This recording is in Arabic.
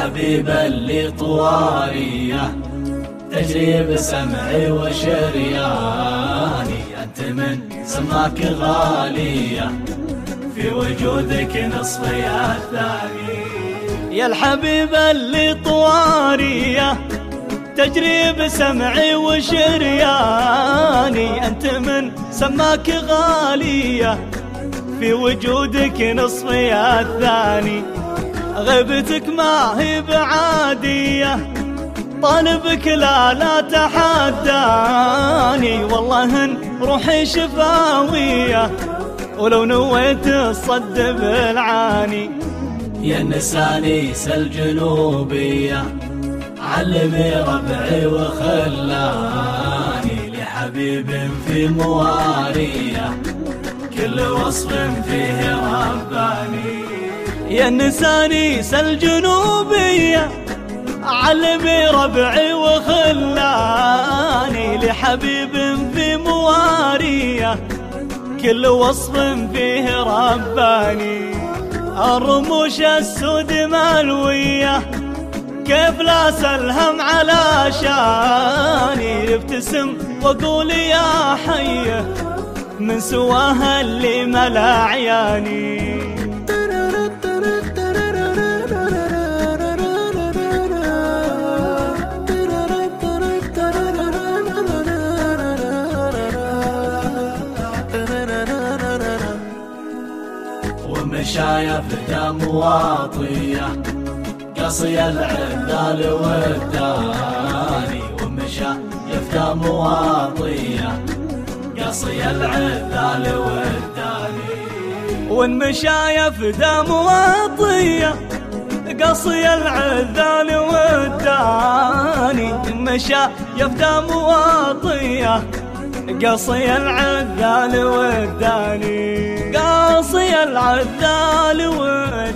الحبيب اللي طواريه تجري بسمعي وشرياني أنت من سماك غالية في وجودك نصفي الثاني. يا الحبيب اللي طواريه تجري بسمعي وشرياني أنت من سماك غالية في وجودك نصفي الثاني. غيبتك ما هي بعادية طالبك لا لا تحداني. والله إن روحي شفاوية ولو نويت الصد بالعاني يا نساني سل جنوبية علمي ربعي وخلاني. لحبيب في موارية كل وصف فيه رباني يا نساني سل جنوبية علمي ربعي وخلاني لحبيب في مواريه كل وصف فيه رباني. الرموش السود ملوية كيف لا سلهم على شاني؟ ابتسم وقول يا حيه من سواها اللي ملا عياني ومشايا دم واطية. قصي العذال والداني ومشى يفدى مواطية. قصي العذال والداني. وانمشى يفدى مواطية قصي العذال والداني. مشى يفدى مواطية قصي العذال والداني. العذال والداني